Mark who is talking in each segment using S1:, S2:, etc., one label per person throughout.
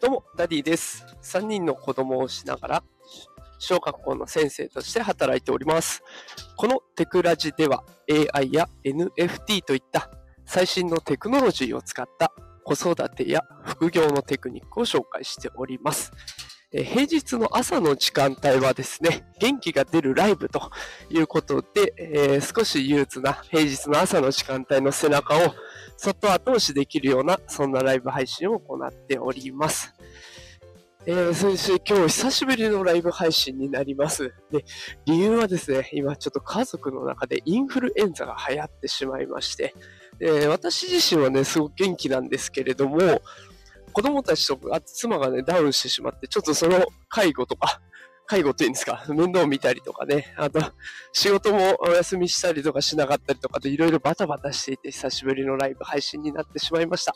S1: どうも、ダディです。3人の子供をしながら、小学校の先生として働いております。このテクラジでは AI や NFT といった最新のテクノロジーを使った子育てや副業のテクニックを紹介しております。え平日の朝の時間帯はですね、元気が出るライブということで、えー少し憂鬱な平日の朝の時間帯の背中をそっと後押しできるような、そんなライブ配信を行っております。えー、そして今日久しぶりのライブ配信になります。で、理由はですね、今ちょっと家族の中でインフルエンザが流行ってしまいまして、えー私自身はね、すごく元気なんですけれども、子供たちとあ妻がね、ダウンしてしまって、ちょっとその介護とか、介護っていうんですか、面倒を見たりとかね、あと、仕事もお休みしたりとかしなかったりとかで、いろいろバタバタしていて、久しぶりのライブ配信になってしまいました。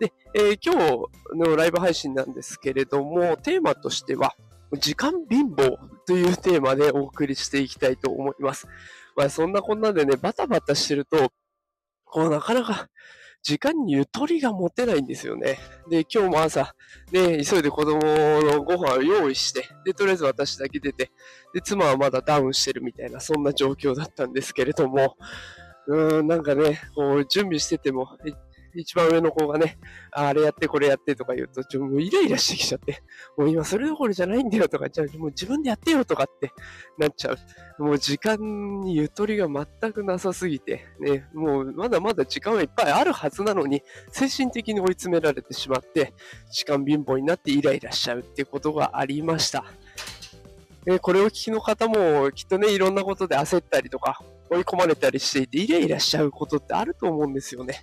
S1: で、えー今日のライブ配信なんですけれども、テーマとしては、時間貧乏というテーマでお送りしていきたいと思います。まあ、そんなこんなでね、バタバタしてると、こう、なかなか、時間にゆとりが持てないんですよね。で、今日も朝、ね、急いで子供のご飯を用意して、で、とりあえず私だけ出て、で、妻はまだダウンしてるみたいな、そんな状況だったんですけれども、うーん、なんかね、こう、準備してても、一番上の子がね、あれやってこれやってとか言うと、ちょもうイライラしてきちゃって、もう今それどころじゃないんだよとか、じゃあもう自分でやってよとかってなっちゃう。もう時間にゆとりが全くなさすぎて、ね、もうまだまだ時間はいっぱいあるはずなのに、精神的に追い詰められてしまって、時間貧乏になってイライラしちゃうってうことがありました。えこれを聞きの方もきっとね、いろんなことで焦ったりとか、追い込まれたりしていて、イライラしちゃうことってあると思うんですよね。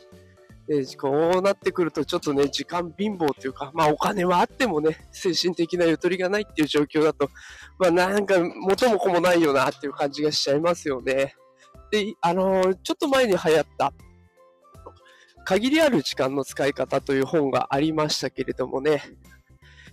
S1: でこうなってくると、ちょっとね、時間貧乏というか、まあお金はあってもね、精神的なゆとりがないっていう状況だと、まあなんか元も子もないよなっていう感じがしちゃいますよね。で、あのーちょっと前に流行った、限りある時間の使い方という本がありましたけれどもね、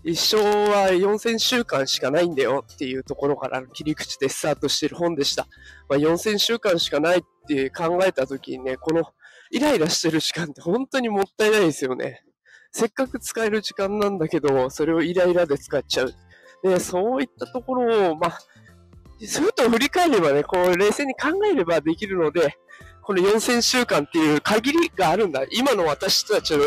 S1: 一生は4000週間しかないんだよっていうところからの切り口でスタートしてる本でした。まあ、4000週間しかないって考えたときにね、このイライラしてる時間って本当にもったいないですよね。せっかく使える時間なんだけど、それをイライラで使っちゃう。で、そういったところを、まあ、ふと振り返ればね、こう冷静に考えればできるので、この4000週間っていう限りがあるんだ。今の私たちの、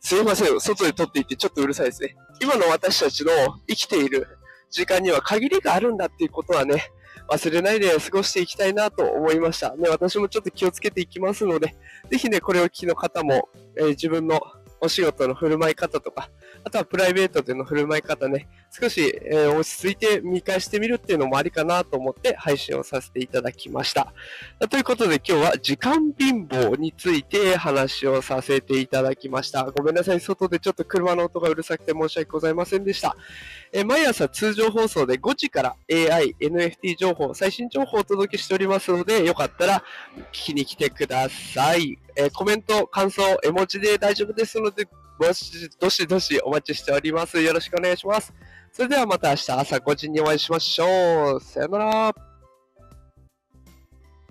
S1: すいません、外で撮っていてちょっとうるさいですね。今の私たちの生きている時間には限りがあるんだっていうことはね、忘れないで過ごしていきたいなと思いました。ね、私もちょっと気をつけていきますので、ぜひね、これを聞きの方も、えー自分のお仕事の振る舞い方とか、あとはプライベートでの振る舞い方ね、少し、え落ち着いて見返してみるっていうのもありかなと思って配信をさせていただきました。ということで今日は時間貧乏について話をさせていただきました。ごめんなさい、外でちょっと車の音がうるさくて申し訳ございませんでした。え毎朝通常放送で5時から AI、NFT 情報、最新情報をお届けしておりますので、よかったら聞きに来てください。えーコメント、感想、絵文字で大丈夫ですので、どしどしどしお待ちしております。よろしくお願いします。それではまた明日朝5時にお会いしましょう。さよなら。